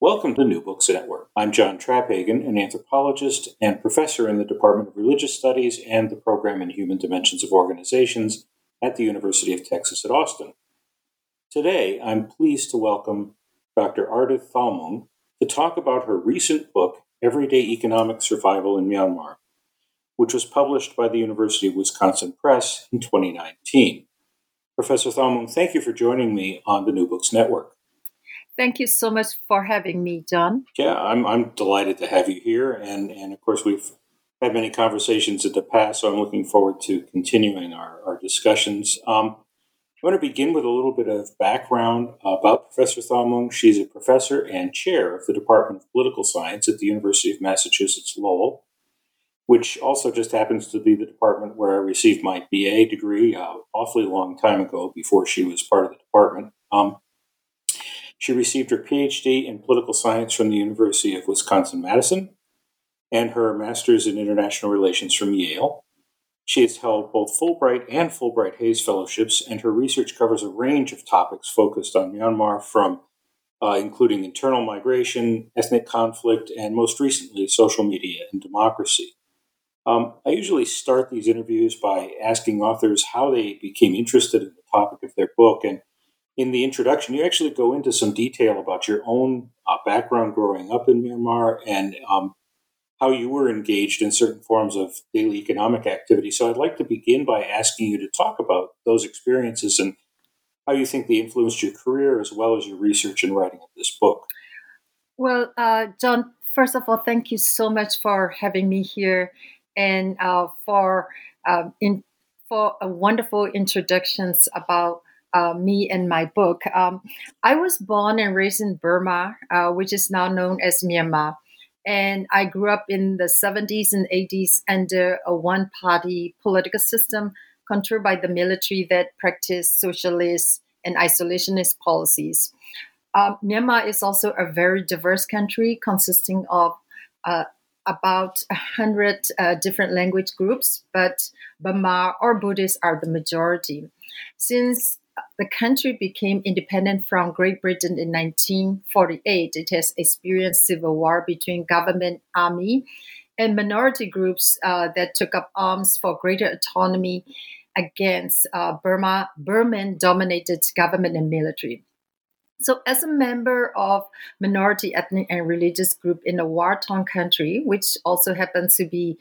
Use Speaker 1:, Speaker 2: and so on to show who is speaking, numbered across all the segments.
Speaker 1: Welcome to New Books Network. I'm John Traphagen, an anthropologist and professor in the Department of Religious Studies and the Program in Human Dimensions of Organizations at the University of Texas at Austin. Today, I'm pleased to welcome Dr. Ardeth Thawnghmung to talk about her recent book, Everyday Economic Survival in Myanmar, which was published by the University of Wisconsin Press in 2019. Professor Thalmung, thank you for joining me on the New Books Network.
Speaker 2: Thank you so much for having me, John.
Speaker 1: Yeah, I'm, I'm delighted to have you here. And, and of course, we've had many conversations in the past, so I'm looking forward to continuing our, our discussions. Um, I want to begin with a little bit of background about Professor Thawnghmung. She's a professor and chair of the Department of Political Science at the University of Massachusetts Lowell, which also just happens to be the department where I received my BA degree uh, awfully long time ago before she was part of the department. Um, she received her PhD in political science from the University of Wisconsin Madison and her master's in international relations from Yale. She has held both Fulbright and Fulbright Hays fellowships, and her research covers a range of topics focused on Myanmar, from uh, including internal migration, ethnic conflict, and most recently, social media and democracy. Um, I usually start these interviews by asking authors how they became interested in the topic of their book, and in the introduction, you actually go into some detail about your own uh, background growing up in Myanmar and um, how you were engaged in certain forms of daily economic activity. So I'd like to begin by asking you to talk about those experiences and how you think they influenced your career as well as your research and writing of this book.
Speaker 2: Well, uh, John, first of all, thank you so much for having me here and uh, for um, in, for a wonderful introductions about uh, me and my book. Um, I was born and raised in Burma, uh, which is now known as Myanmar. And I grew up in the 70s and 80s under a one party political system controlled by the military that practiced socialist and isolationist policies. Um, Myanmar is also a very diverse country consisting of uh, about 100 uh, different language groups, but Burma or Buddhists are the majority. Since the country became independent from Great Britain in 1948. It has experienced civil war between government army and minority groups uh, that took up arms for greater autonomy against uh, Burma, Burman-dominated government and military. So, as a member of minority ethnic and religious group in a war-torn country, which also happens to be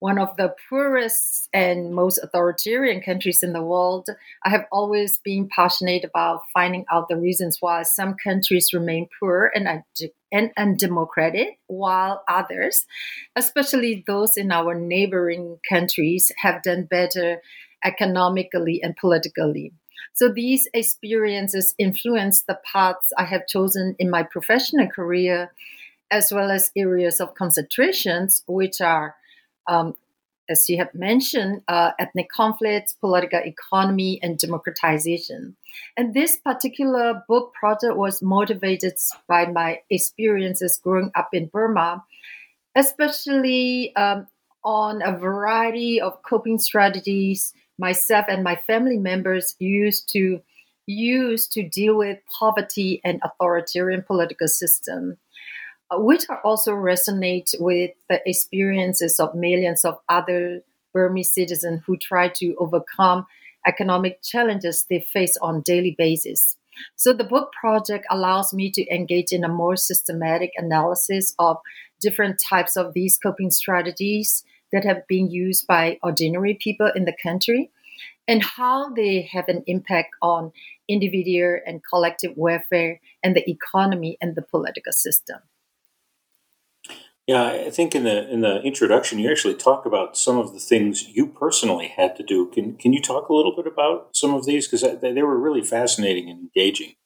Speaker 2: one of the poorest and most authoritarian countries in the world, I have always been passionate about finding out the reasons why some countries remain poor and, and undemocratic, while others, especially those in our neighboring countries, have done better economically and politically. So these experiences influence the paths I have chosen in my professional career, as well as areas of concentrations, which are um, as you have mentioned, uh, ethnic conflicts, political economy, and democratization. And this particular book project was motivated by my experiences growing up in Burma, especially um, on a variety of coping strategies myself and my family members used to use to deal with poverty and authoritarian political system. Which also resonate with the experiences of millions of other Burmese citizens who try to overcome economic challenges they face on daily basis. So the book project allows me to engage in a more systematic analysis of different types of these coping strategies that have been used by ordinary people in the country and how they have an impact on individual and collective welfare and the economy and the political system.
Speaker 1: Yeah, I think in the in the introduction you actually talk about some of the things you personally had to do. Can can you talk a little bit about some of these because they, were really fascinating and engaging?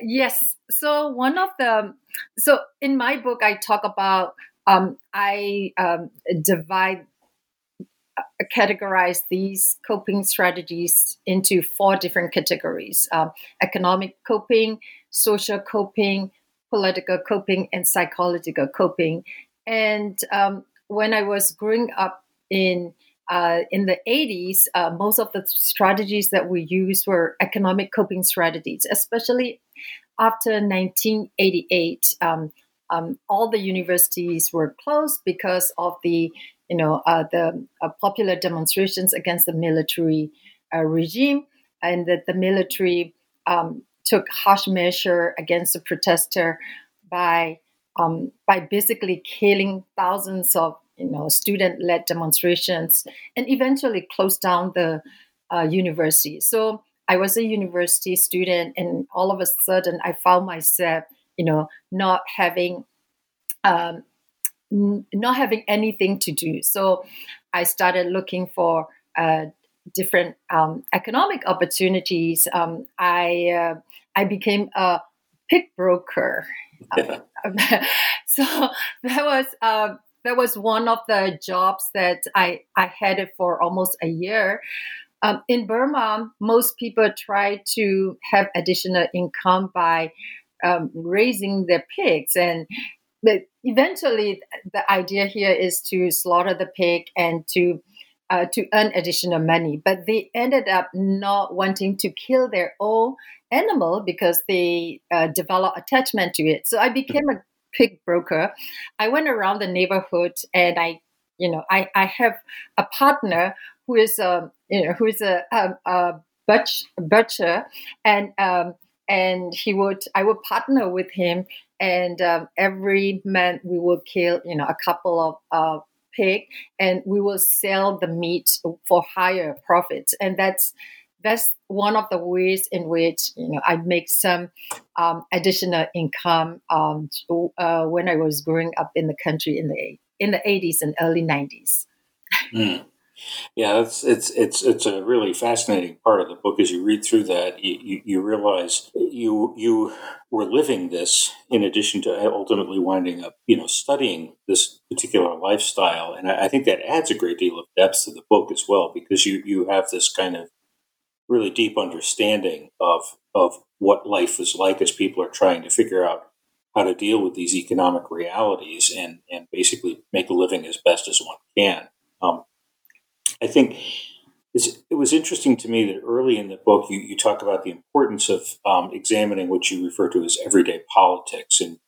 Speaker 2: Yes. So one of the so in my book I talk about um, I um, divide uh, categorize these coping strategies into four different categories: um, economic coping, social coping, political coping, and psychological coping. And um, when I was growing up in uh, in the 80s, uh, most of the strategies that we used were economic coping strategies, especially after 1988. Um, um, all the universities were closed because of the, you know, uh, the uh, popular demonstrations against the military uh, regime, and that the military um, took harsh measure against the protester by um, by basically killing thousands of you know student-led demonstrations and eventually closed down the uh, university. So I was a university student, and all of a sudden I found myself, you know, not having um, n- not having anything to do. So I started looking for uh, different um, economic opportunities. Um, I uh, I became a pig broker. Yeah. so that was uh, that was one of the jobs that I I had it for almost a year. Um, in Burma, most people try to have additional income by um, raising their pigs, and but eventually the idea here is to slaughter the pig and to uh, to earn additional money. But they ended up not wanting to kill their own animal because they uh, develop attachment to it. So I became a pig broker. I went around the neighborhood and I, you know, I, I have a partner who is um, you know, who is a, a, a butch, butcher and, um, and he would, I would partner with him and um, every month we would kill, you know, a couple of, uh, pig and we will sell the meat for higher profits and that's that's one of the ways in which you know I make some um, additional income um, to, uh, when I was growing up in the country in the in the 80s and early 90s.
Speaker 1: Mm. Yeah, it's it's it's it's a really fascinating part of the book. As you read through that, you, you, you realize you you were living this in addition to ultimately winding up, you know, studying this particular lifestyle, and I, I think that adds a great deal of depth to the book as well because you you have this kind of really deep understanding of of what life is like as people are trying to figure out how to deal with these economic realities and and basically make a living as best as one can. Um, I think it was interesting to me that early in the book you, you talk about the importance of um, examining what you refer to as everyday politics and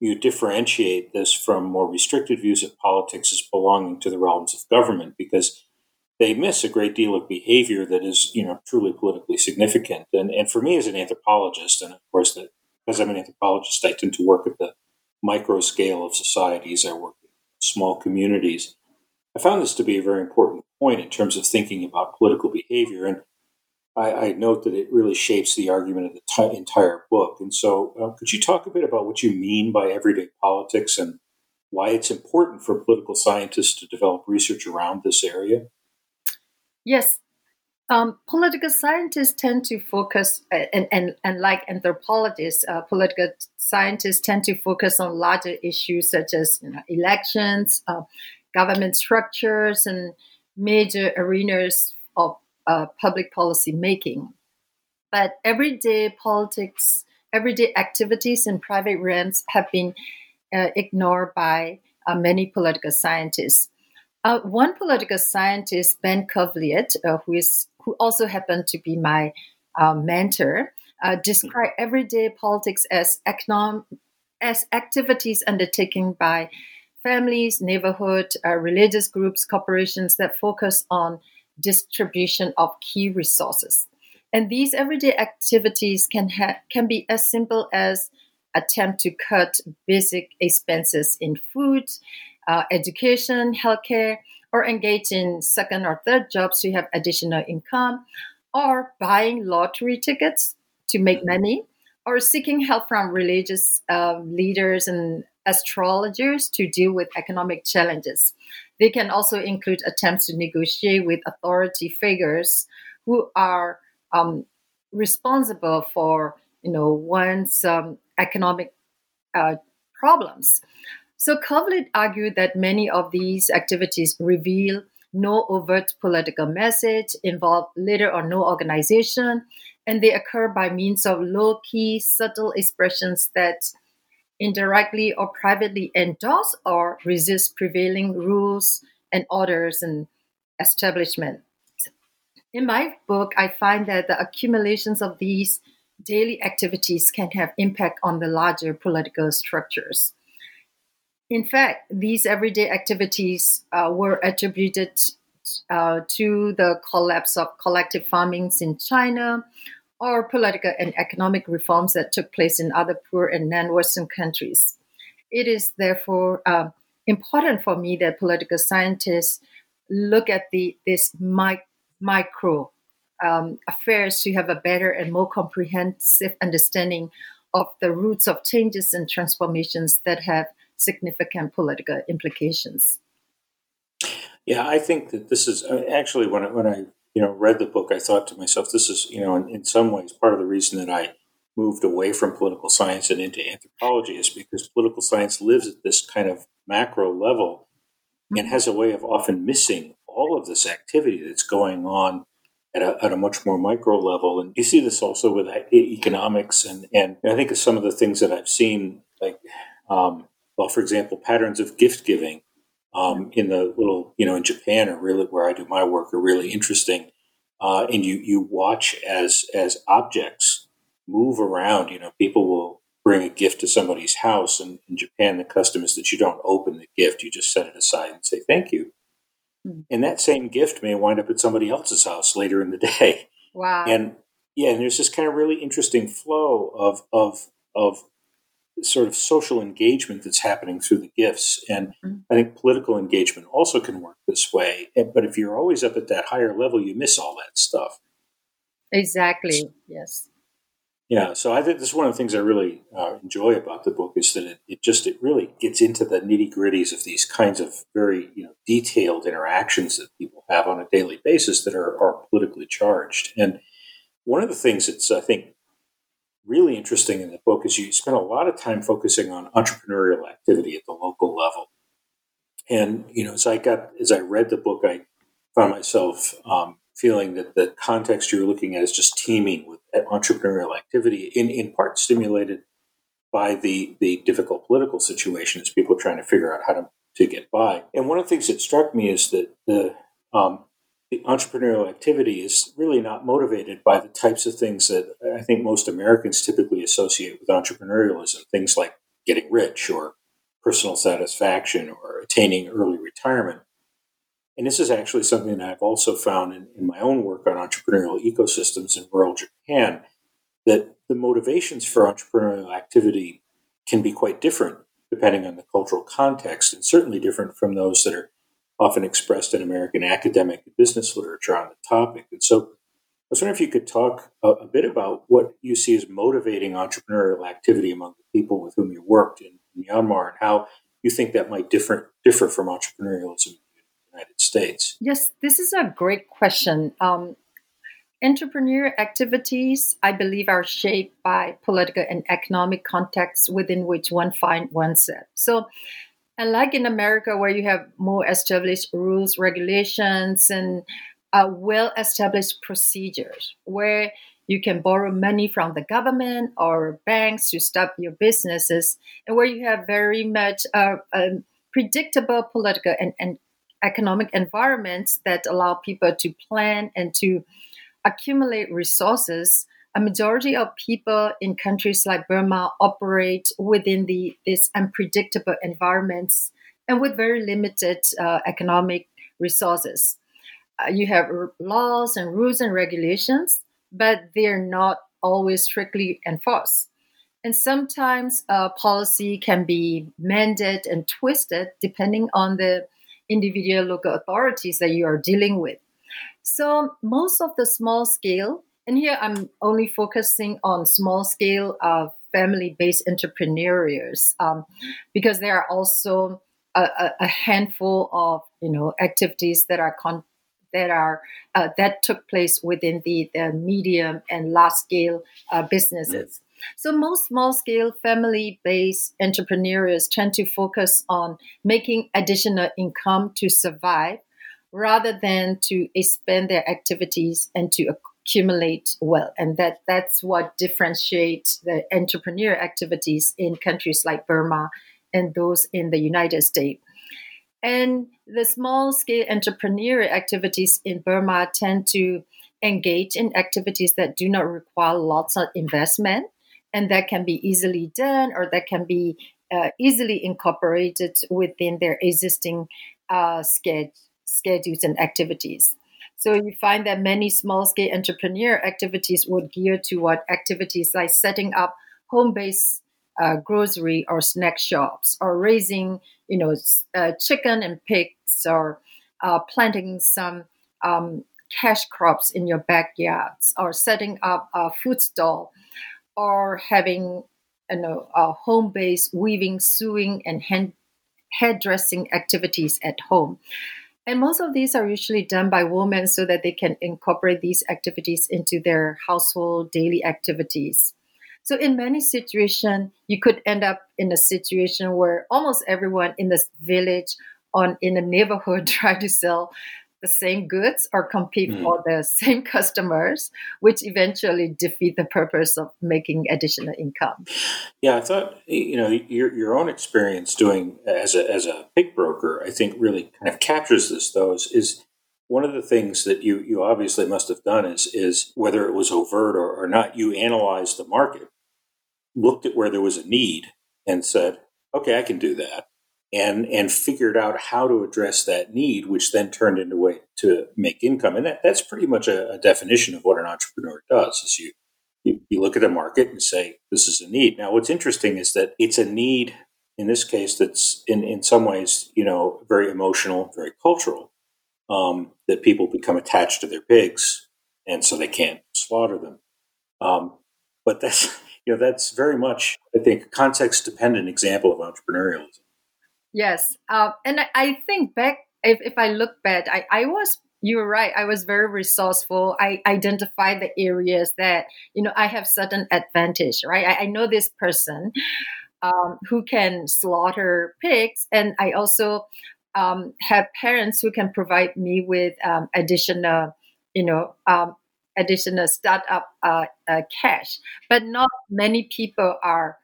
Speaker 1: you differentiate this from more restricted views of politics as belonging to the realms of government because they miss a great deal of behavior that is, you know, truly politically significant. And and for me as an anthropologist, and of course that because I'm an anthropologist, I tend to work at the micro scale of societies. I work in small communities. I found this to be a very important point in terms of thinking about political behavior. And I, I note that it really shapes the argument of the t- entire book. And so, uh, could you talk a bit about what you mean by everyday politics and why it's important for political scientists to develop research around this area?
Speaker 2: Yes. Um, political scientists tend to focus, uh, and, and, and like anthropologists, uh, political scientists tend to focus on larger issues such as you know, elections, uh, government structures, and major arenas of uh, public policy making. But everyday politics, everyday activities in private realms have been uh, ignored by uh, many political scientists. Uh, one political scientist, Ben Kerkvliet, uh, who is who also happened to be my uh, mentor, described everyday politics as economic as activities undertaken by families, neighborhood, uh, religious groups, corporations that focus on distribution of key resources. And these everyday activities can ha- can be as simple as attempt to cut basic expenses in food, uh, education, healthcare, or engage in second or third jobs to have additional income, or buying lottery tickets to make money, or seeking help from religious uh, leaders and astrologers to deal with economic challenges. They can also include attempts to negotiate with authority figures who are um, responsible for you know one's um, economic uh, problems. So Kerkvliet argued that many of these activities reveal no overt political message, involve little or no organization, and they occur by means of low key, subtle expressions that indirectly or privately endorse or resist prevailing rules and orders and establishment. In my book, I find that the accumulations of these daily activities can have impact on the larger political structures. In fact, these everyday activities uh, were attributed uh, to the collapse of collective farmings in China or political and economic reforms that took place in other poor and non Western countries. It is therefore uh, important for me that political scientists look at the this mi- micro um, affairs to have a better and more comprehensive understanding of the roots of changes and transformations that have significant political implications.
Speaker 1: Yeah, I think that this is uh, actually when I, when I you know read the book, I thought to myself, this is you know in, in some ways part of the reason that I moved away from political science and into anthropology is because political science lives at this kind of macro level and mm-hmm. has a way of often missing all of this activity that's going on at a, at a much more micro level. And you see this also with economics. And, and I think of some of the things that I've seen, like, um, well, for example, patterns of gift giving um, in the little, you know, in Japan or really where I do my work are really interesting. Uh, and you, you watch as, as objects move around, you know, people will bring a gift to somebody's house. And in Japan, the custom is that you don't open the gift, you just set it aside and say thank you. Hmm. And that same gift may wind up at somebody else's house later in the day.
Speaker 2: Wow.
Speaker 1: And yeah, and there's this kind of really interesting flow of of of sort of social engagement that's happening through the gifts. And mm-hmm. I think political engagement also can work this way. But if you're always up at that higher level, you miss all that stuff.
Speaker 2: Exactly. Yes.
Speaker 1: Yeah, so I think this is one of the things I really uh, enjoy about the book is that it, it just it really gets into the nitty gritties of these kinds of very you know detailed interactions that people have on a daily basis that are, are politically charged. And one of the things that's I think really interesting in the book is you spend a lot of time focusing on entrepreneurial activity at the local level. And you know, as I got as I read the book, I found myself um, feeling that the context you're looking at is just teeming with entrepreneurial activity, in, in part stimulated by the, the difficult political situation as people are trying to figure out how to, to get by. And one of the things that struck me is that the, um, the entrepreneurial activity is really not motivated by the types of things that I think most Americans typically associate with entrepreneurialism, things like getting rich or personal satisfaction or attaining early retirement. And this is actually something that I've also found in, in my own work on entrepreneurial ecosystems in rural Japan that the motivations for entrepreneurial activity can be quite different depending on the cultural context, and certainly different from those that are often expressed in American academic and business literature on the topic. And so I was wondering if you could talk a, a bit about what you see as motivating entrepreneurial activity among the people with whom you worked in, in Myanmar and how you think that might differ, differ from entrepreneurialism in the United States?
Speaker 2: Yes, this is a great question. Um, entrepreneur activities, I believe, are shaped by political and economic contexts within which one finds oneself. So, unlike in America, where you have more established rules, regulations, and uh, well established procedures, where you can borrow money from the government or banks to start your businesses, and where you have very much uh, um, predictable political and, and economic environments that allow people to plan and to accumulate resources, a majority of people in countries like Burma operate within the these unpredictable environments and with very limited uh, economic resources. Uh, you have r- laws and rules and regulations, but they're not always strictly enforced. And sometimes uh, policy can be mended and twisted depending on the individual local authorities that you are dealing with. So most of the small scale, and here I'm only focusing on small scale uh, family-based entrepreneurs um, because there are also a, a, handful of you know activities that are con- that are uh, that took place within the, the medium and large scale uh, businesses. So most small scale family based entrepreneurs tend to focus on making additional income to survive rather than to expand their activities and to accumulate wealth. And that, that's what differentiates the entrepreneur activities in countries like Burma and those in the United States. And the small scale entrepreneur activities in Burma tend to engage in activities that do not require lots of investment and that can be easily done or that can be uh, easily incorporated within their existing uh, schedules and activities. So you find that many small scale entrepreneur activities would gear toward activities like setting up home based uh, grocery or snack shops or raising, you know, uh, chicken and pigs or uh, planting some um, cash crops in your backyards or setting up a food stall or having you know a home-based weaving sewing and hand hairdressing activities at home and most of these are usually done by women so that they can incorporate these activities into their household daily activities. So in many situations you could end up in a situation where almost everyone in this village on in a neighborhood try to sell the same goods or compete mm. for the same customers, which eventually defeat the purpose of making additional income.
Speaker 1: Yeah, I thought you know your your own experience doing as a as a pig broker, I think really kind of captures this. Though is, is one of the things that you you obviously must have done is is whether it was overt or, or not, you analyzed the market, looked at where there was a need, and said, okay, I can do that and and figured out how to address that need, which then turned into a way to make income. And that, that's pretty much a, a definition of what an entrepreneur does. Is you, you you look at a market and say this is a need. Now, what's interesting is that it's a need in this case that's in in some ways you know very emotional, very cultural. Um, that people become attached to their pigs, and so they can't slaughter them. Um, but that's you know that's very much I think a context dependent example of entrepreneurialism.
Speaker 2: Yes. Uh, and I, think back, if, if I look back, I, I was, you were right. I was very resourceful. I identified the areas that, you know, I have certain advantage, right? I, I know this person um, who can slaughter pigs. And I also um, have parents who can provide me with um, additional, you know, um, additional startup uh, uh, cash. But not many people are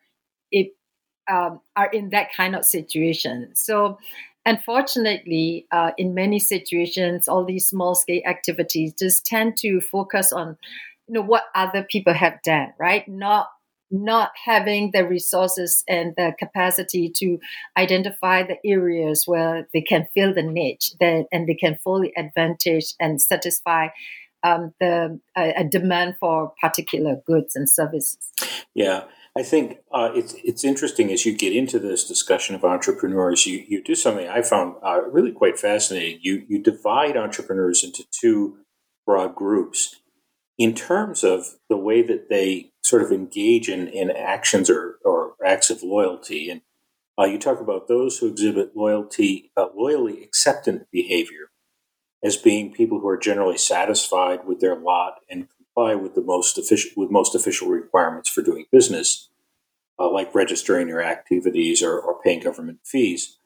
Speaker 2: um, are in that kind of situation. So, unfortunately, uh, in many situations, all these small scale activities just tend to focus on, you know, what other people have done, right? Not not having the resources and the capacity to identify the areas where they can fill the niche that, and they can fully advantage and satisfy um, the a demand for particular goods and services.
Speaker 1: Yeah, I think uh, it's it's interesting as you get into this discussion of entrepreneurs. You you do something I found uh, really quite fascinating. You you divide entrepreneurs into two broad groups in terms of the way that they sort of engage in, in actions or, or acts of loyalty. And uh, you talk about those who exhibit loyalty, uh, loyally acceptant behavior as being people who are generally satisfied with their lot and comply with the most official with most official requirements for doing business, uh, like registering your activities or, or paying government fees.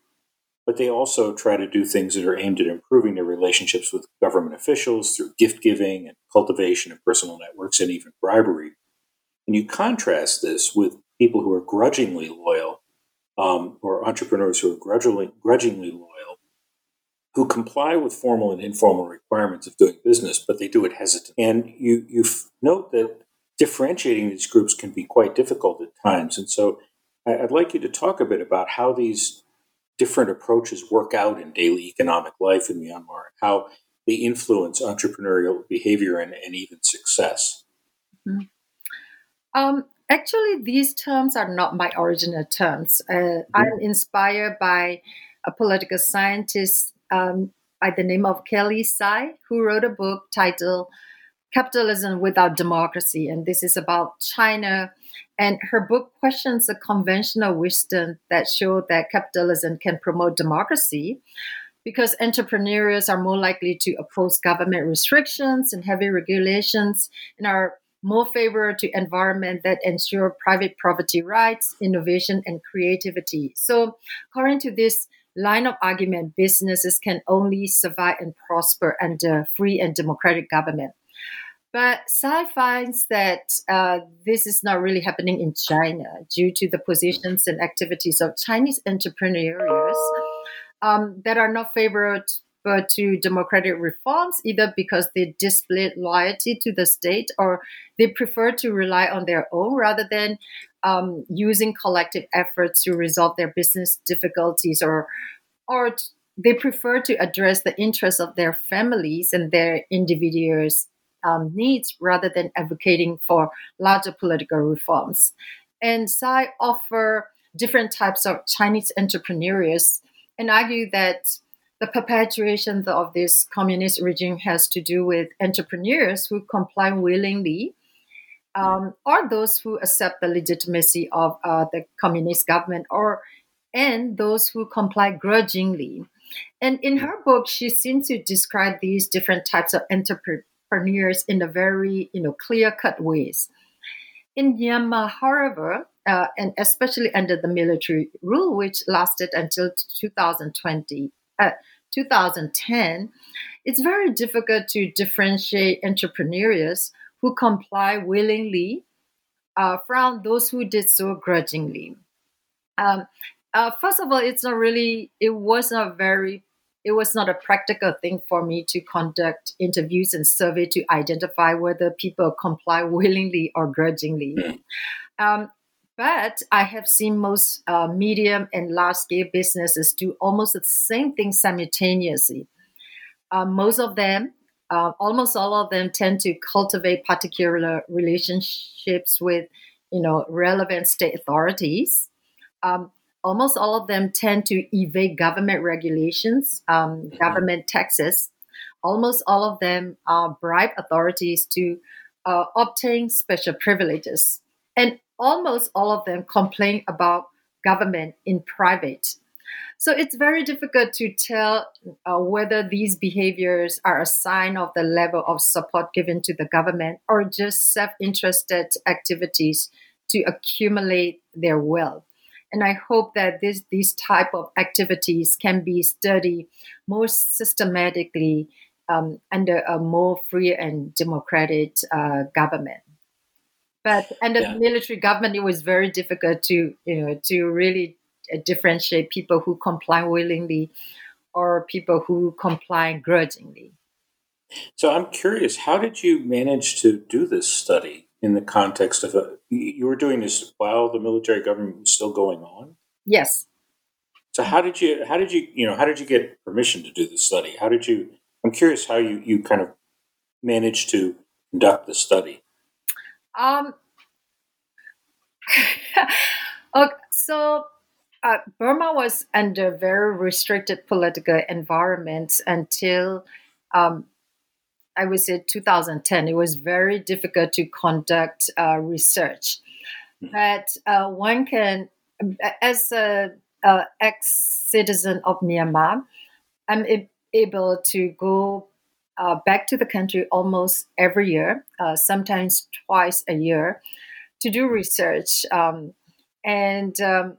Speaker 1: But they also try to do things that are aimed at improving their relationships with government officials through gift giving and cultivation of personal networks and even bribery. And you contrast this with people who are grudgingly loyal um, or entrepreneurs who are grudgingly, grudgingly loyal who comply with formal and informal requirements of doing business, but they do it hesitant. And you, you note that differentiating these groups can be quite difficult at times. And so I'd like you to talk a bit about how these different approaches work out in daily economic life in Myanmar, how they influence entrepreneurial behavior and, and even success.
Speaker 2: Mm-hmm. Um, actually, these terms are not my original terms. Uh, mm-hmm. I'm inspired by a political scientist um, by the name of Kellee Tsai, who wrote a book titled Capitalism Without Democracy. And this is about China. And her book questions the conventional wisdom that show that capitalism can promote democracy because entrepreneurs are more likely to oppose government restrictions and heavy regulations and are more favor to environment that ensure private property rights, innovation, and creativity. So, according to this line of argument, businesses can only survive and prosper under free and democratic government. But Tsai finds that uh, this is not really happening in China due to the positions and activities of Chinese entrepreneurs um, that are not favored to democratic reforms, either because they display loyalty to the state or they prefer to rely on their own rather than um, using collective efforts to resolve their business difficulties or or they prefer to address the interests of their families and their individuals um, needs rather than advocating for larger political reforms. And Tsai offer different types of Chinese entrepreneurs and argue that the perpetuation of this communist regime has to do with entrepreneurs who comply willingly um, or those who accept the legitimacy of uh, the communist government or and those who comply grudgingly. And in her book, she seems to describe these different types of entrepreneurs in a very you know clear cut ways. In Myanmar, however, uh, and especially under the military rule, which lasted until 2020, uh, 2010, it's very difficult to differentiate entrepreneurs who comply willingly uh, from those who did so grudgingly. Um, uh, first of all, it's not really, it was not very it was not a practical thing for me to conduct interviews and survey to identify whether people comply willingly or grudgingly. Hmm. Um, but I have seen most uh, medium and large scale businesses do almost the same thing simultaneously. Uh, most of them, uh, almost all of them, tend to cultivate particular relationships with, you know, relevant state authorities. Um, almost all of them tend to evade government regulations, um, mm-hmm. government taxes. Almost all of them uh, bribe authorities to uh, obtain special privileges. And almost all of them complain about government in private. So it's very difficult to tell uh, whether these behaviors are a sign of the level of support given to the government or just self interested activities to accumulate their wealth. And I hope that this, these type of activities can be studied more systematically um, under a more free and democratic uh, government. But under yeah. the military government, it was very difficult to you know to really differentiate people who comply willingly or people who comply grudgingly.
Speaker 1: So I'm curious, how did you manage to do this study? in the context of a you were doing this while the military government was still going on
Speaker 2: yes
Speaker 1: so how did you how did you you know how did you get permission to do the study how did you i'm curious how you you kind of managed to conduct the study
Speaker 2: um okay, so uh, Burma was under very restricted political environment until um, I would say 2010, it was very difficult to conduct uh, research. Mm-hmm. But uh, one can, as a, a ex-citizen of Myanmar, I'm able to go uh, back to the country almost every year, uh, sometimes twice a year, to do research. Um, and um,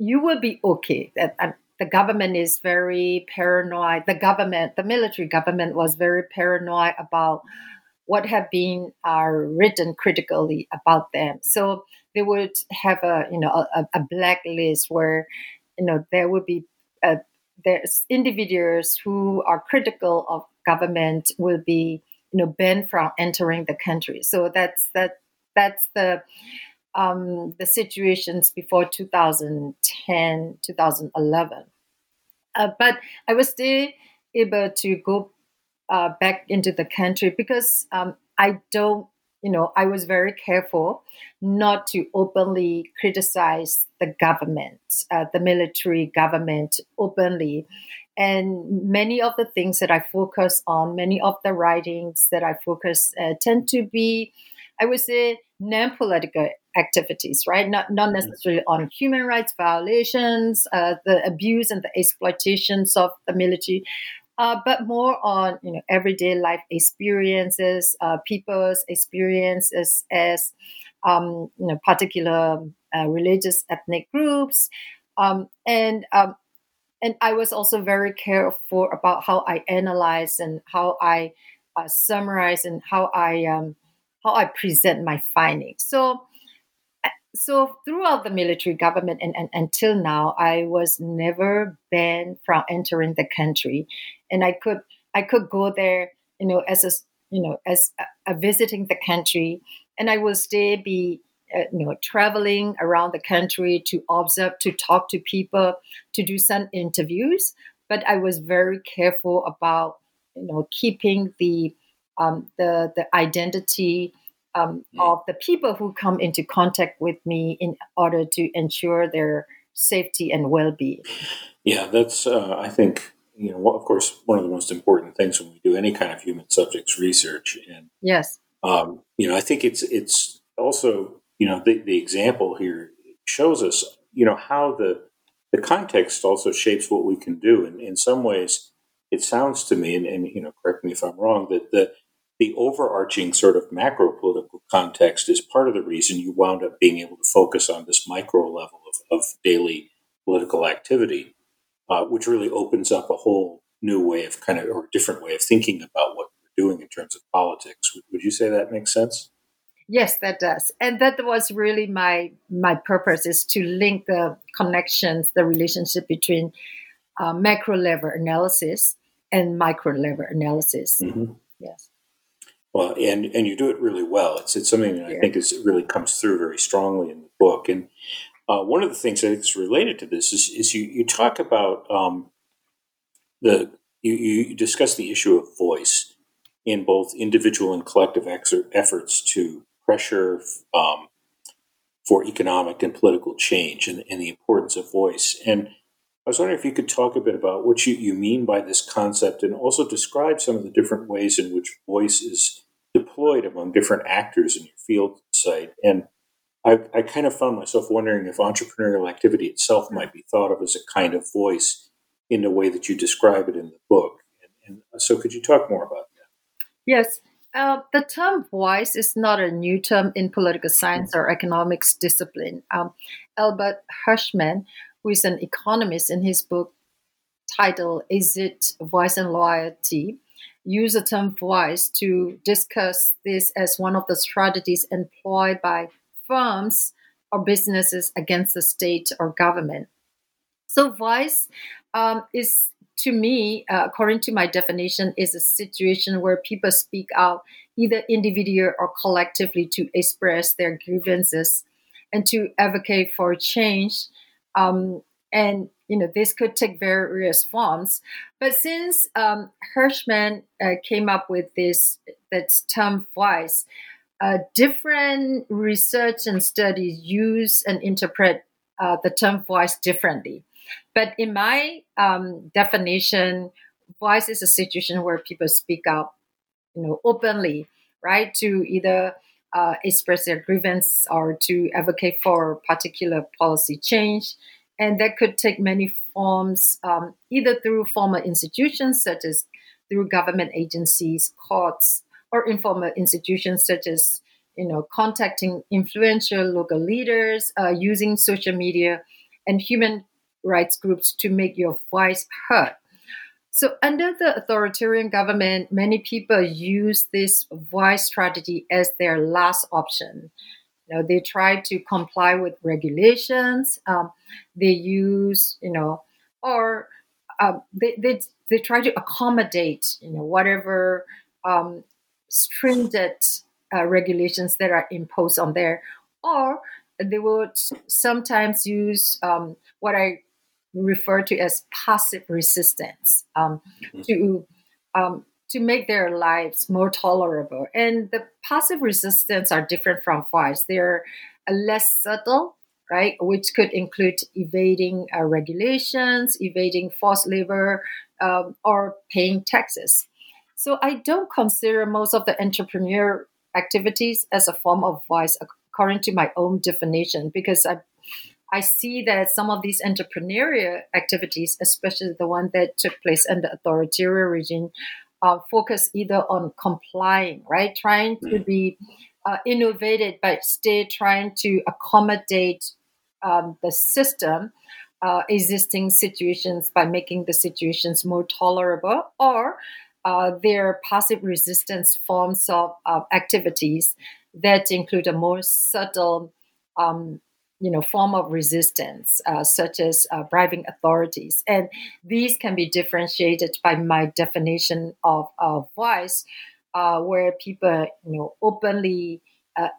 Speaker 2: you will be okay. That the government is very paranoid. The government, the military government, was very paranoid about what have been uh, written critically about them. So they would have a you know a, a blacklist where you know there would be uh, there's individuals who are critical of government will be you know banned from entering the country. So that's that that's the um, the situations before 2010, 2011. Uh, but I was still able to go uh, back into the country because um, I don't, you know, I was very careful not to openly criticize the government, uh, the military government openly. And many of the things that I focus on, many of the writings that I focus uh, tend to be, I would say, non-political activities, right? Not not necessarily on human rights violations, uh, the abuse and the exploitations of the military. uh, but more on you know everyday life experiences, uh, people's experiences as um, you know particular uh, religious ethnic groups, um, and um, and I was also very careful about how I analyze and how I uh, summarize and how I um, how I present my findings. So so throughout the military government and, and, until now i was never banned from entering the country. And i could i could go there you know as a you know as a, a visiting the country. And i will still be uh, you know traveling around the country to observe to talk to people to do some interviews. But i was very careful about you know keeping the um, the the identity um, of the people who come into contact with me in order to ensure their safety and well-being.
Speaker 1: Yeah, that's uh, I think you know of course one of the most important things when we do any kind of human subjects research. And
Speaker 2: yes,
Speaker 1: um, you know I think it's it's also you know the, the example here shows us you know how the the context also shapes what we can do. And in some ways, it sounds to me, and, and you know, correct me if I'm wrong, that the the overarching sort of macro political context is part of the reason you wound up being able to focus on this micro level of, of daily political activity, uh, which really opens up a whole new way of kind of or different way of thinking about what we're doing in terms of politics. Would, would you say that makes sense?
Speaker 2: Yes, that does, and that was really my my purpose is to link the connections, the relationship between uh, macro level analysis and micro level analysis. Mm-hmm. Yes.
Speaker 1: Well, and and you do it really well. It's it's something that I think is really comes through very strongly in the book. And uh, one of the things I think is related to this is is you you talk about um, the you, you discuss the issue of voice in both individual and collective efforts to pressure um, for economic and political change and, and the importance of voice. And I was wondering if you could talk a bit about what you, you mean by this concept and also describe some of the different ways in which voice is deployed among different actors in your field site. And I, I kind of found myself wondering if entrepreneurial activity itself might be thought of as a kind of voice in the way that you describe it in the book. And, and so, could you talk more about that?
Speaker 2: Yes. Uh, the term voice is not a new term in political science or economics discipline. Um, Albert Hirschman, who is an economist in his book titled Exit Voice and Loyalty? use the term voice to discuss this as one of the strategies employed by firms or businesses against the state or government. So, voice um, is, to me, uh, according to my definition, is a situation where people speak out either individually or collectively to express their grievances and to advocate for change um, and you know this could take various forms. But since um, hirschman uh, came up with this that term voice uh, different research and studies use and interpret uh, the term voice differently. But in my um, definition voice is a situation where people speak out you know openly right to either uh, express their grievance or to advocate for particular policy change. And that could take many forms, um, either through formal institutions such as through government agencies, courts, or informal institutions such as you know contacting influential local leaders, uh, using social media, and human rights groups to make your voice heard. So, under the authoritarian government, many people use this voice strategy as their last option. You know, they try to comply with regulations. Um, they use, you know, or um, they, they they try to accommodate, you know, whatever um, stringent uh, regulations that are imposed on there, or they would sometimes use um, what I refer to as passive resistance um, mm-hmm. to um, to make their lives more tolerable. And the passive resistance are different from voice. They're less subtle, right? Which could include evading uh, regulations, evading forced labor, um, or paying taxes. So I don't consider most of the entrepreneur activities as a form of vice, according to my own definition because I I see that some of these entrepreneurial activities, especially the one that took place under authoritarian regime, uh, focus either on complying, right, trying to mm. be uh, innovative, but still trying to accommodate um, the system uh, existing situations by making the situations more tolerable, or uh, their passive resistance forms of uh, activities that include a more subtle, um, you know, form of resistance, uh, such as uh, bribing authorities, and these can be differentiated by my definition of uh, where people, you know, openly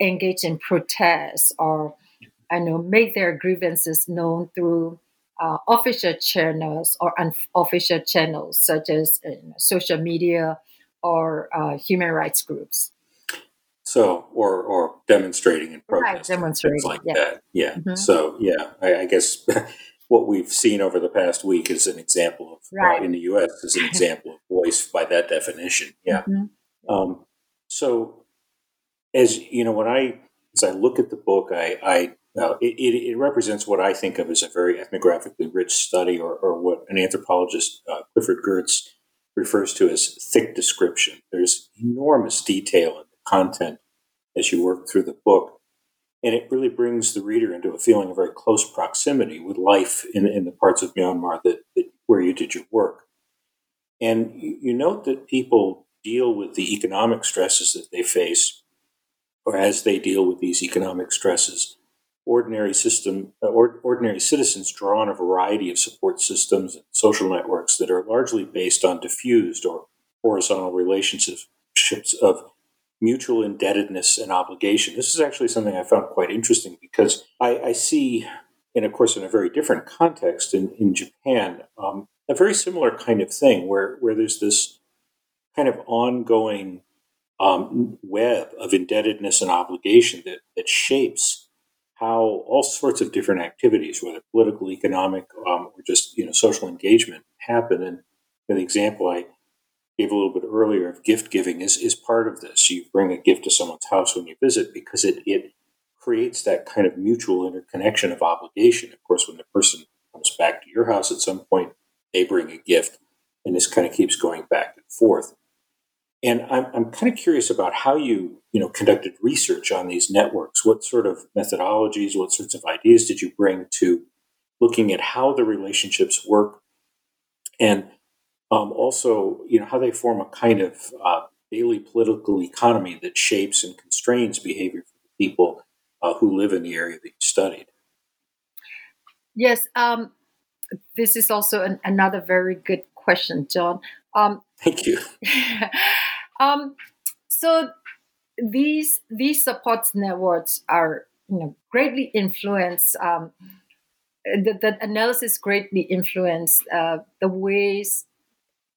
Speaker 2: engage in protests or, I know, make their grievances known through uh, official channels or unofficial channels such as uh, social media or uh, human rights groups.
Speaker 1: So, or or demonstrating and protesting,
Speaker 2: right, demonstrating
Speaker 1: like
Speaker 2: yeah.
Speaker 1: that. Yeah. Mm-hmm. So, yeah, I, I guess what we've seen over the past week is an example of uh, right. uh, in the U.S. is an example of voice by that definition. Yeah. Mm-hmm. Um, so, as you know, when I as I look at the book, I, I now, it, it, it, represents what I think of as a very ethnographically rich study, or, or what an anthropologist, uh, Clifford Geertz, refers to as thick description. There's enormous detail in content as you work through the book, and it really brings the reader into a feeling of very close proximity with life in, in the parts of Myanmar that, that where you did your work. And you, note that people deal with the economic stresses that they face, or as they deal with these economic stresses ordinary system, uh, or, ordinary citizens draw on a variety of support systems and social networks that are largely based on diffused or horizontal relationships of mutual indebtedness and obligation. This is actually something I found quite interesting because I, I see, and of course, in a very different context in, in Japan, um, a very similar kind of thing where, where there's this kind of ongoing um, web of indebtedness and obligation that, that shapes how all sorts of different activities, whether political, economic, um, or just you know social engagement, happen. And the example I gave a little bit earlier of gift giving is is part of this. You bring a gift to someone's house when you visit because it it creates that kind of mutual interconnection of obligation. Of course, when the person comes back to your house at some point, they bring a gift, and this kind of keeps going back and forth. And I'm, I'm kind of curious about how you, you know, conducted research on these networks. What sort of methodologies, what sorts of ideas did you bring to looking at how the relationships work, and um, also, you know, how they form a kind of uh, daily political economy that shapes and constrains behavior for the people uh, who live in the area that you studied.
Speaker 2: Yes, um, this is also an, another very good question, John. Um,
Speaker 1: Thank you.
Speaker 2: um, so these these support networks are you know greatly influence um, the, the, analysis greatly influence uh, the ways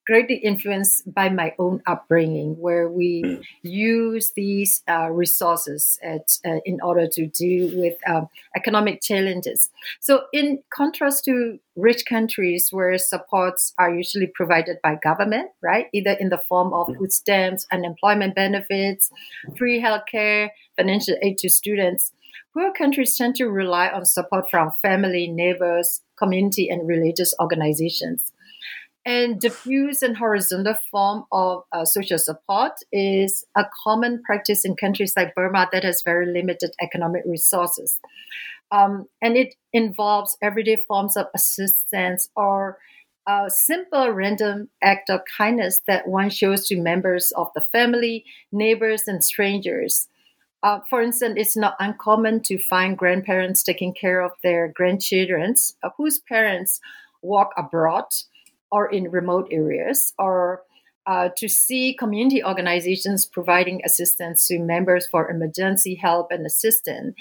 Speaker 2: greatly influenced by my own upbringing, where we mm. use these uh, resources at, uh, in order to deal with um, economic challenges. So, in contrast to rich countries where supports are usually provided by government, right, either in the form of hmm. food stamps, unemployment benefits, free healthcare, financial aid to students. Poor countries tend to rely on support from family, neighbors, community, and religious organizations. And diffuse and horizontal form of uh, social support is a common practice in countries like Burma that has very limited economic resources. Um, and it involves everyday forms of assistance or a simple random act of kindness that one shows to members of the family, neighbors, and strangers. Uh, for instance, it's not uncommon to find grandparents taking care of their grandchildren uh, whose parents work abroad or in remote areas, or uh, to see community organizations providing assistance to members for emergency help and assistance.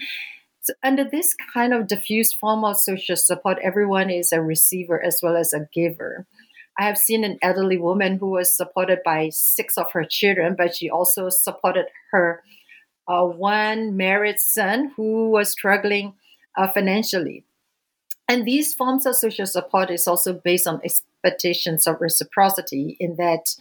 Speaker 2: So under this kind of diffuse form of social support, everyone is a receiver as well as a giver. I have seen an elderly woman who was supported by six of her children, but she also supported her uh, one married son who was struggling uh, financially. And these forms of social support is also based on expectations of reciprocity in that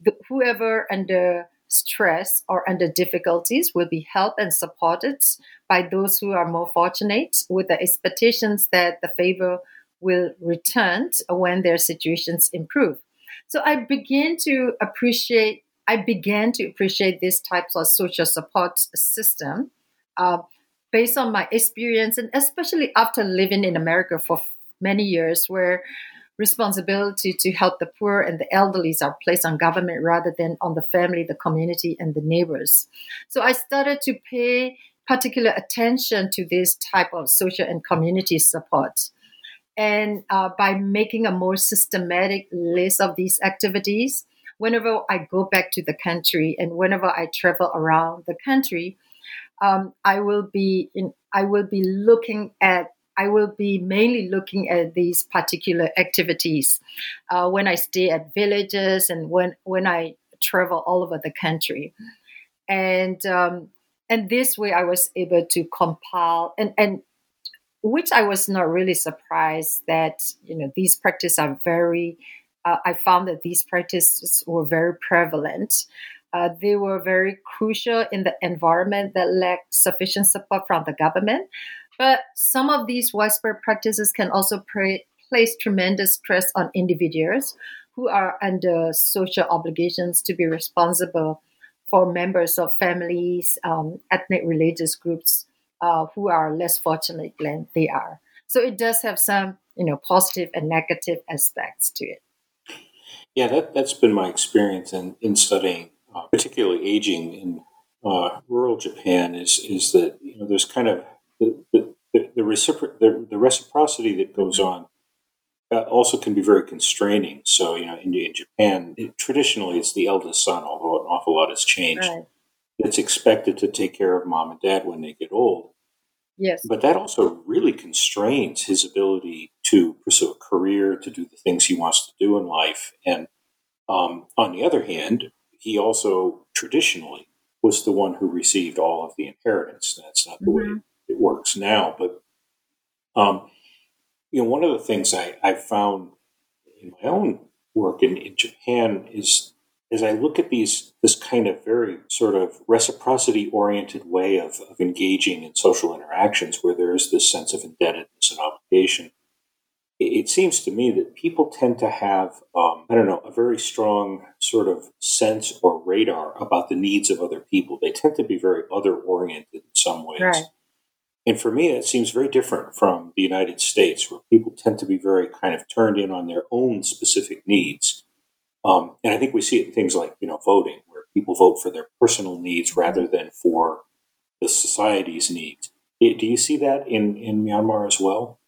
Speaker 2: the, whoever under stress or under difficulties will be helped and supported by those who are more fortunate with the expectations that the favor will return when their situations improve. So I begin to appreciate I began to appreciate these types of social support system uh, based on my experience and especially after living in America for many years where responsibility to help the poor and the elderly are placed on government rather than on the family, the community, and the neighbors. So I started to pay particular attention to this type of social and community support. And uh, by making a more systematic list of these activities, whenever I go back to the country and whenever I travel around the country, um, I will be in, I will be looking at I will be mainly looking at these particular activities uh, when I stay at villages and when when I travel all over the country, and um, and this way I was able to compile and and which I was not really surprised that you know these practices are very. Uh, I found that these practices were very prevalent. Uh, they were very crucial in the environment that lacked sufficient support from the government. But some of these widespread practices can also pre- place tremendous stress on individuals who are under social obligations to be responsible for members of families, um, ethnic religious groups uh, who are less fortunate than they are. So it does have some, you know, positive and negative aspects to it.
Speaker 1: Yeah, that, that's been my experience in, in studying, uh, particularly aging in uh, rural Japan, is, is that, you know, there's kind of the, the, the, the, recipro- the, the reciprocity that goes on uh, also can be very constraining. So, you know, in, in Japan, it, traditionally it's the eldest son, although an awful lot has changed. Right. It's expected to take care of mom and dad when they get old.
Speaker 2: Yes.
Speaker 1: But that also really constrains his ability to pursue a career, to do the things he wants to do in life. And um, on the other hand, he also traditionally was the one who received all of the inheritance. That's not the mm-hmm. way it works now. But um, you know, one of the things I, I found in my own work in, in Japan is as I look at these this kind of very sort of reciprocity oriented way of, of engaging in social interactions where there is this sense of indebtedness and obligation, it, seems to me that people tend to have um, I don't know a very strong sort of sense or radar about the needs of other people. They tend to be very other oriented in some ways.
Speaker 2: Right.
Speaker 1: And for me, it seems very different from the United States, where people tend to be very kind of turned in on their own specific needs. Um, and I think we see it in things like, you know, voting, where people vote for their personal needs rather than for the society's needs. Do you see that in, in Myanmar as well?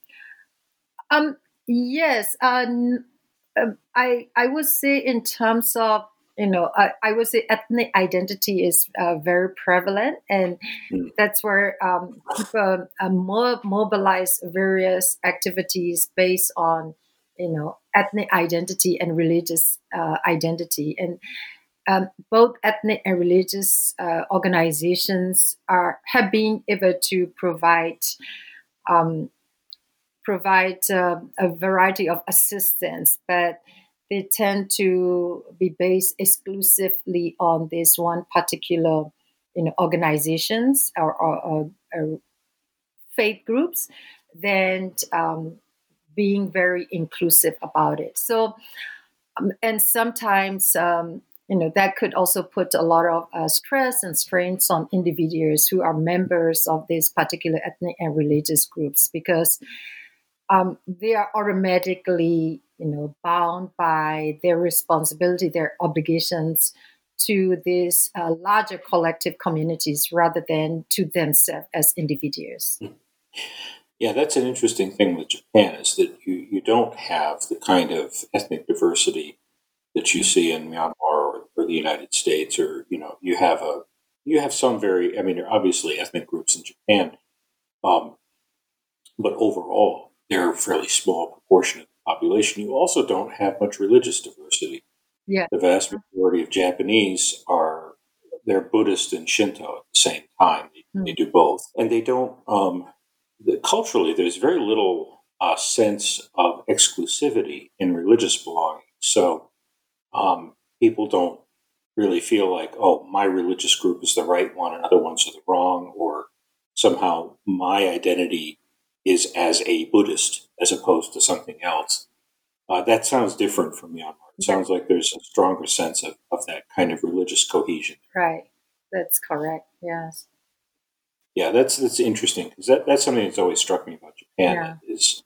Speaker 2: Um, yes. Uh, I, I would say in terms of you know, I, I would say ethnic identity is uh, very prevalent, and mm. that's where um, people uh, more mobilize various activities based on, you know, ethnic identity and religious uh, identity, and um, both ethnic and religious uh, organizations are have been able to provide. Um, provide uh, a variety of assistance, but they tend to be based exclusively on this one particular you know organizations or, or, or, faith groups than um, being very inclusive about it. So um, and sometimes um, you know that could also put a lot of uh, stress and strains on individuals who are members of these particular ethnic and religious groups because um, they are automatically you know, bound by their responsibility, their obligations to these uh, larger collective communities rather than to themselves as individuals.
Speaker 1: Yeah, that's an interesting thing with Japan is that you, you don't have the kind of ethnic diversity that you see in Myanmar or, or the United States, or you know, you have a you have some very, I mean, obviously ethnic groups in Japan, um, but overall, they're a fairly small proportion of population, you also don't have much religious diversity.
Speaker 2: Yeah.
Speaker 1: The vast majority of Japanese are they're Buddhist and Shinto at the same time. They, mm. they do both, and they don't. Um, the, culturally, there's very little uh, sense of exclusivity in religious belonging. So um, people don't really feel like, oh, my religious group is the right one and other ones are the wrong, or somehow my identity is as a Buddhist as opposed to something else. Uh, that sounds different from Myanmar. It sounds like there's a stronger sense of, of that kind of religious cohesion.
Speaker 2: Right. That's correct. Yes.
Speaker 1: Yeah, that's that's interesting because that, that's something that's always struck me about Japan yeah. is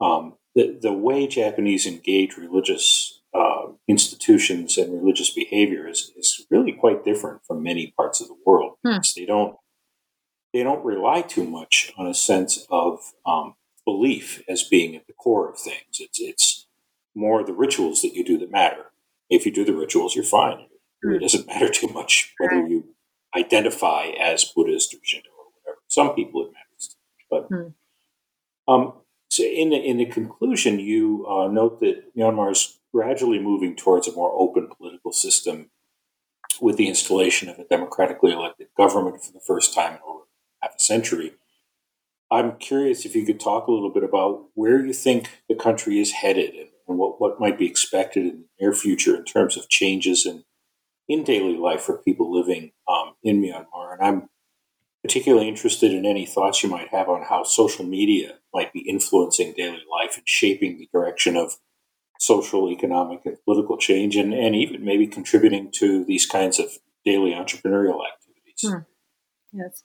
Speaker 1: um, the the way Japanese engage religious uh, institutions and religious behavior is, is really quite different from many parts of the world. Hmm. They don't they don't rely too much on a sense of um, belief as being at the core of things. It's it's more the rituals that you do that matter. If you do the rituals, you're fine. It hmm. doesn't matter too much whether you identify as Buddhist or Shinto or whatever. Some people it matters, but hmm. um, so in the, in the conclusion, you uh, note that Myanmar is gradually moving towards a more open political system with the installation of a democratically elected government for the first time in over half a century. I'm curious if you could talk a little bit about where you think the country is headed and, what, what might be expected in the near future in terms of changes in, in daily life for people living um, in Myanmar. And I'm particularly interested in any thoughts you might have on how social media might be influencing daily life and shaping the direction of social, economic, and political change, and, and even maybe contributing to these kinds of daily entrepreneurial activities. Hmm.
Speaker 2: Yes.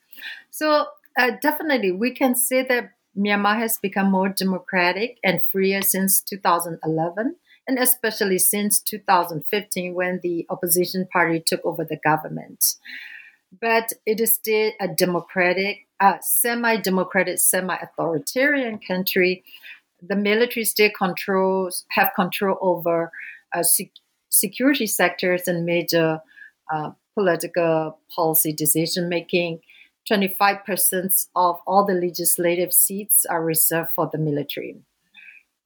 Speaker 2: So, uh, definitely, we can say that Myanmar has become more democratic and freer since 2011, and especially since 2015 when the opposition party took over the government but it is still a democratic, uh, semi-democratic, semi-authoritarian country. The military still controls have control over uh, sec- security sectors and major uh, political policy decision making. 25% of all the legislative seats are reserved for the military.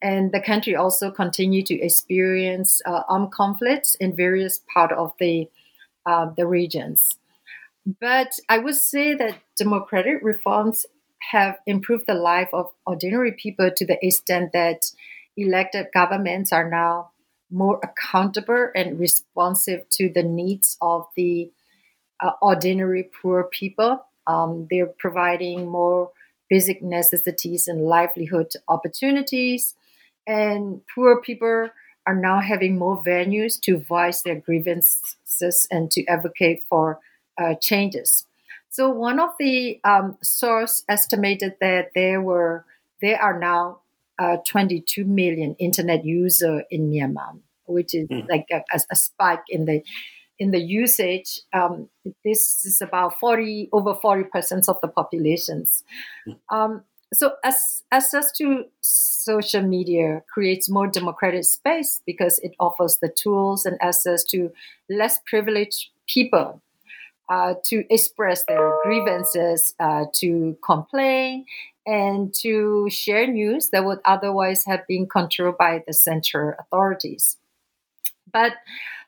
Speaker 2: And the country also continue to experience uh, armed conflicts in various parts of the, uh, the regions. But I would say that democratic reforms have improved the life of ordinary people to the extent that elected governments are now more accountable and responsive to the needs of the uh, ordinary poor people. Um, they're providing more basic necessities and livelihood opportunities, and poor people are now having more venues to voice their grievances and to advocate for uh, changes. So one of the um, source estimated that there were there are now uh, 22 million internet user in Myanmar, which is mm. like a, a, spike in the in the usage. Um, this is about 40 over 40 percent of the populations. Mm. Um, so as, access to social media creates more democratic space because it offers the tools and access to less privileged people uh, to express their grievances, uh, to complain, and to share news that would otherwise have been controlled by the central authorities. But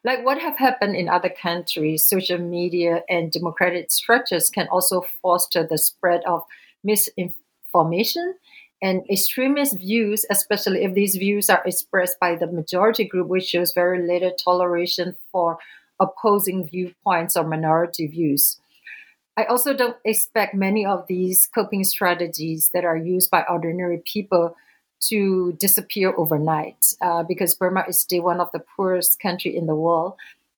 Speaker 2: like what have happened in other countries, social media and democratic structures can also foster the spread of misinformation and extremist views, especially if these views are expressed by the majority group, which shows very little toleration for opposing viewpoints or minority views. I also don't expect many of these coping strategies that are used by ordinary people to disappear overnight uh, because Burma is still one of the poorest country in the world.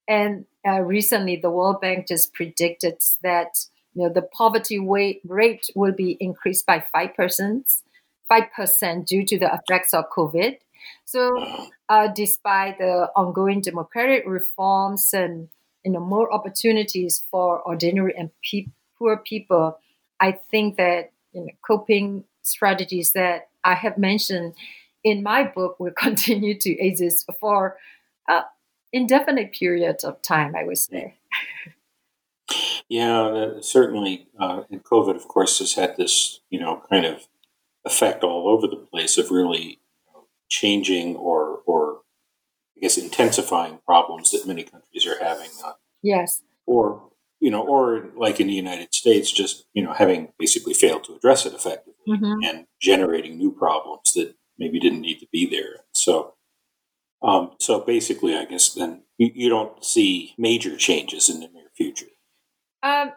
Speaker 2: And uh, recently, the World Bank just predicted that you know the poverty rate, will be increased by five percent, five percent due to the effects of COVID. So, uh, despite the ongoing democratic reforms and you know more opportunities for ordinary and pe- poor people, I think that you know, coping strategies that I have mentioned in my book will continue to exist for uh, indefinite periods of time. I would say.
Speaker 1: Yeah, certainly. Uh, and COVID, of course, has had this, you know, kind of effect all over the place of really changing or or I guess intensifying problems that many countries are having. Uh,
Speaker 2: yes.
Speaker 1: Or you know, or like in the United States, just you know, having basically failed to address it effectively mm-hmm. and generating new problems that maybe didn't need to be there. So, Um, so basically, I guess then you, you, don't see major changes in the near future.
Speaker 2: Um,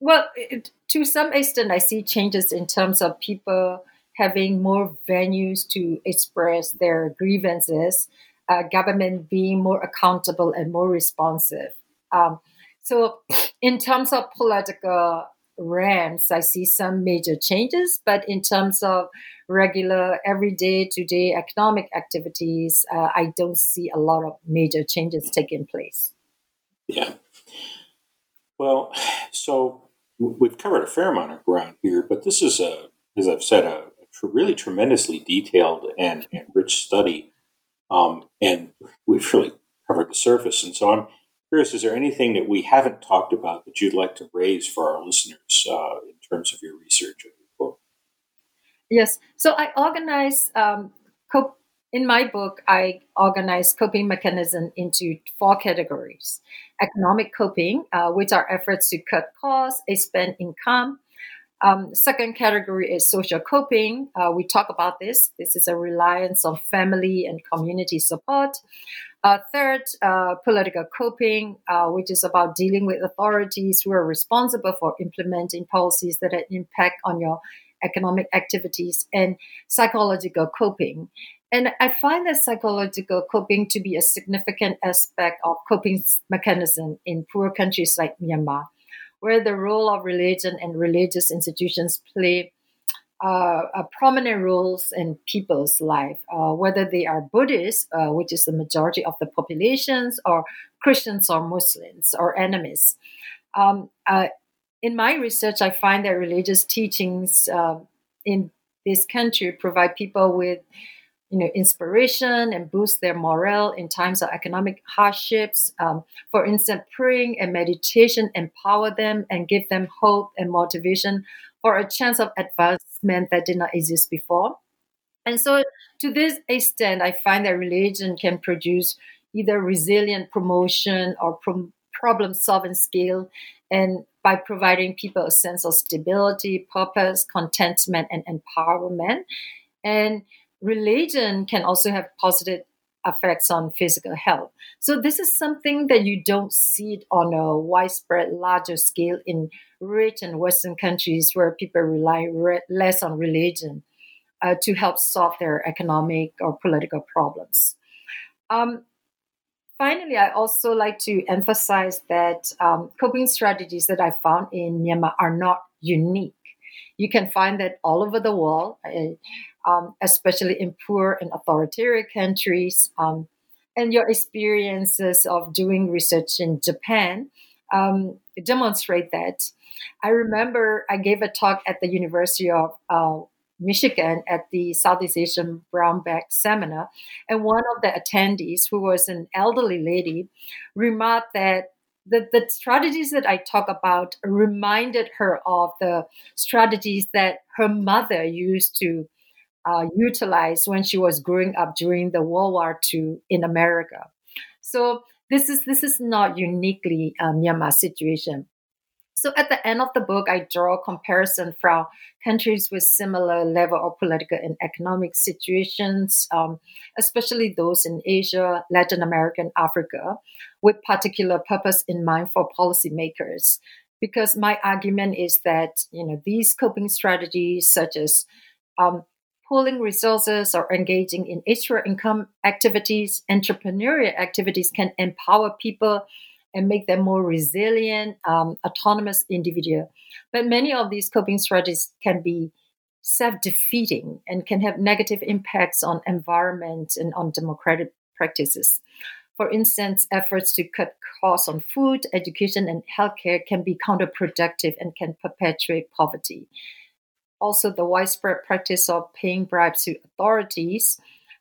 Speaker 2: well, it, to some extent, I see changes in terms of people having more venues to express their grievances, uh, government being more accountable and more responsive. Um, so, in terms of political realms, I see some major changes, but in terms of regular, everyday, today economic activities, uh, I don't see a lot of major changes taking place.
Speaker 1: Yeah. Well, so we've covered a fair amount of ground here, but this is a, as I've said, a really tremendously detailed and, and rich study, um, and we've really covered the surface. And so I'm curious: is there anything that we haven't talked about that you'd like to raise for our listeners uh, in terms of your research or your book?
Speaker 2: Yes. So I organize um, in my book, I organize coping mechanism into four categories. Economic coping, uh, which are efforts to cut costs, expand income. Um, second category is social coping. Uh, we talk about this. This is a reliance on family and community support. Uh, third, uh, political coping, uh, which is about dealing with authorities who are responsible for implementing policies that impact on your economic activities. And psychological coping, and I find that psychological coping to be a significant aspect of coping mechanism in poor countries like Myanmar, where the role of religion and religious institutions play uh, prominent roles in people's life, uh, whether they are Buddhists, uh, which is the majority of the populations, or Christians or Muslims or animists. Um, uh, in my research, I find that religious teachings uh, in this country provide people with you know, inspiration and boost their morale in times of economic hardships. Um, for instance, praying and meditation empower them and give them hope and motivation for a chance of advancement that did not exist before. And so, to this extent, I find that religion can produce either resilient promotion or pro- problem solving skill, and by providing people a sense of stability, purpose, contentment, and empowerment. And religion can also have positive effects on physical health. So this is something that you don't see it on a widespread, larger scale in rich and Western countries where people rely re- less on religion uh, to help solve their economic or political problems. Um, finally, I also like to emphasize that um, coping strategies that I found in Myanmar are not unique. You can find that all over the world. Um, especially in poor and authoritarian countries. Um, and your experiences of doing research in Japan um, demonstrate that. I remember I gave a talk at the University of uh, Michigan at the Southeast Asian Brown Bag Seminar, and one of the attendees, who was an elderly lady, remarked that the, the strategies that I talk about reminded her of the strategies that her mother used to uh, utilized when she was growing up during the World War II in America. So this is this is not uniquely a Myanmar situation. So at the end of the book, I draw a comparison from countries with similar level of political and economic situations, um, especially those in Asia, Latin America, and Africa, with particular purpose in mind for policymakers. Because my argument is that you know these coping strategies, such as um, pooling resources or engaging in extra income activities, entrepreneurial activities can empower people and make them more resilient, um, autonomous individual. But many of these coping strategies can be self-defeating and can have negative impacts on environment and on democratic practices. For instance, efforts to cut costs on food, education, and healthcare can be counterproductive and can perpetuate poverty also the widespread practice of paying bribes to authorities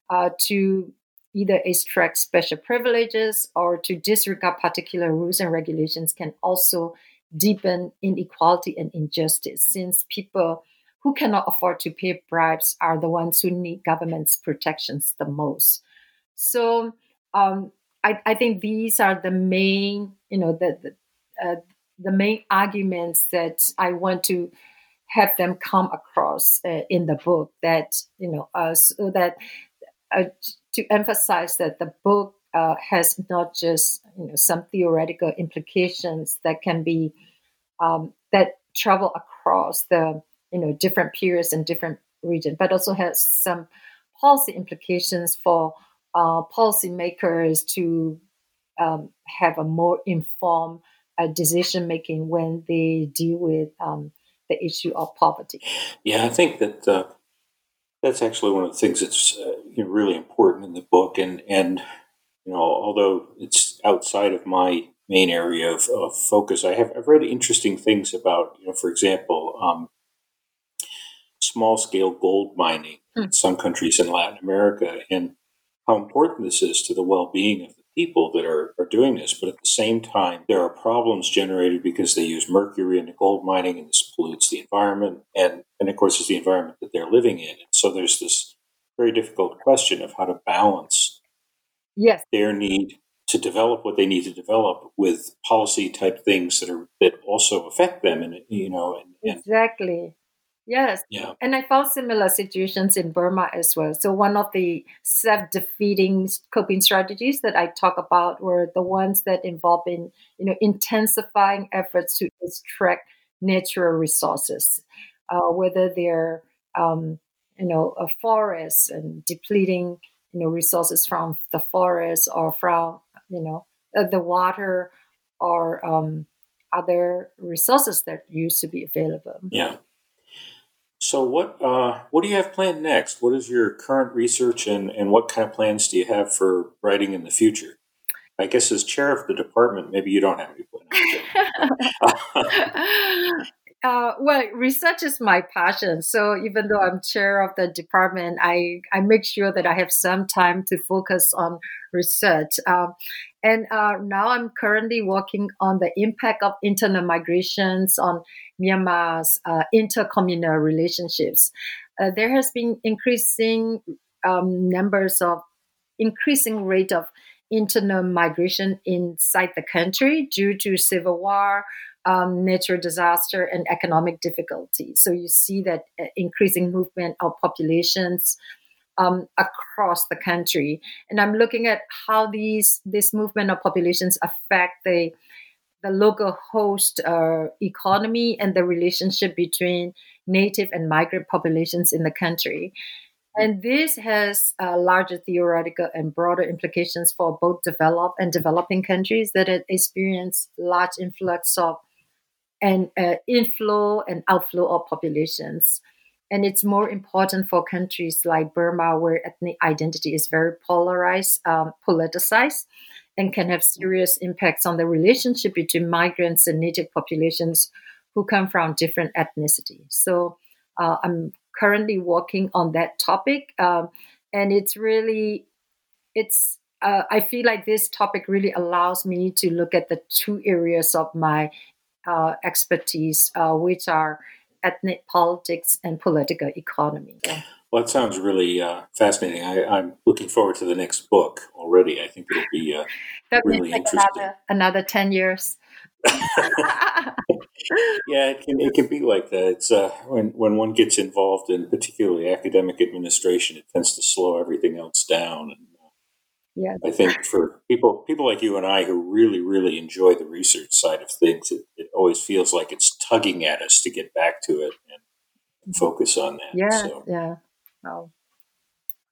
Speaker 2: uh, to either extract special privileges or to disregard particular rules and regulations can also deepen inequality and injustice since people who cannot afford to pay bribes are the ones who need government's protections the most. So um, I, I, think these are the main you know the the, uh, the main arguments that i want to have them come across uh, in the book that you know uh, so that uh, to emphasize that the book uh, has not just you know some theoretical implications that can be um, that travel across the you know different periods and different regions, but also has some policy implications for uh, policymakers to um, have a more informed uh, decision making when they deal with um, the issue of poverty.
Speaker 1: Yeah, I think that uh, that's actually one of the things that's uh, you know, really important in the book, and and you know, although it's outside of my main area of, of focus, I have I've read interesting things about you know, for example, um, small scale gold mining mm. in some countries in Latin America, and how important this is to the well being of people that are, are doing this, but at the same time, there are problems generated because they use mercury in the gold mining and this pollutes the environment. And, and of course, it's the environment that they're living in. And so there's this very difficult question of how to balance
Speaker 2: yes.
Speaker 1: their need to develop what they need to develop with policy type things that are that also affect them and you know and,
Speaker 2: and exactly Yes.
Speaker 1: Yeah.
Speaker 2: And I found similar situations in Burma as well. So one of the self-defeating coping strategies that I talk about were the ones that involve in, you know, intensifying efforts to extract natural resources, uh, whether they're, um, you know, a forest and depleting, you know, resources from the forest or from, you know, uh, the water or um, other resources that used to be available.
Speaker 1: Yeah. So what uh, what do you have planned next? What is your current research and, and what kind of plans do you have for writing in the future? I guess as chair of the department, maybe you don't have any
Speaker 2: plans. Uh, well, research is my passion. So even though I'm chair of the department, I, I make sure that I have some time to focus on research. Um, and uh, now I'm currently working on the impact of internal migrations on Myanmar's uh, intercommunal relationships. Uh, there has been increasing um, numbers of increasing rate of internal migration inside the country due to civil war, um, natural disaster, and economic difficulty. So you see that uh, increasing movement of populations um, across the country, and I'm looking at how these this movement of populations affect the the local host uh, economy and the relationship between native and migrant populations in the country. And this has uh, larger theoretical and broader implications for both developed and developing countries that experience large influx of and uh, inflow and outflow of populations. And it's more important for countries like Burma, where ethnic identity is very polarized, um, politicized, and can have serious impacts on the relationship between migrants and native populations who come from different ethnicities. So uh, I'm currently working on that topic, um, and it's really, it's. Uh, I feel like this topic really allows me to look at the two areas of my uh, expertise, uh, which are ethnic politics and political economy.
Speaker 1: Well, that sounds really uh, fascinating. I, am looking forward to the next book already. I think it'll be uh, really interesting.
Speaker 2: Another, another, 10 years.
Speaker 1: yeah, it can, it can be like that. It's uh, when, when one gets involved in particularly academic administration, it tends to slow everything else down. And
Speaker 2: yeah.
Speaker 1: I think for people people like you and I who really, really enjoy the research side of things, it, it always feels like it's tugging at us to get back to it and focus on that.
Speaker 2: Yeah, so. yeah. Oh.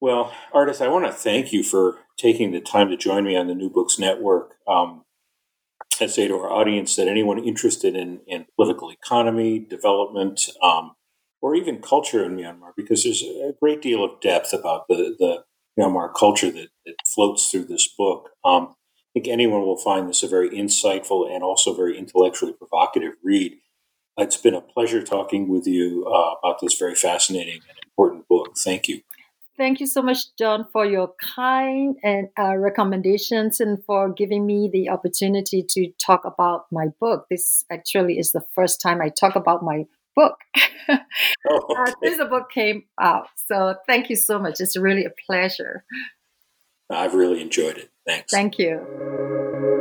Speaker 1: Well, Ardeth, I want to thank you for taking the time to join me on the New Books Network. Um, I say to our audience that anyone interested in, in political economy, development, um, or even culture in Myanmar, because there's a great deal of depth about the, the Myanmar culture that, that floats through this book. Um, I think anyone will find this a very insightful and also very intellectually provocative read. It's been a pleasure talking with you uh, about this very fascinating and important book. Thank you.
Speaker 2: Thank you so much, John, for your kind and uh, recommendations and for giving me the opportunity to talk about my book. This actually is the first time I talk about my book oh, uh, since the book came out. So thank you so much. It's really a pleasure.
Speaker 1: I've really enjoyed it. Thanks.
Speaker 2: Thank you.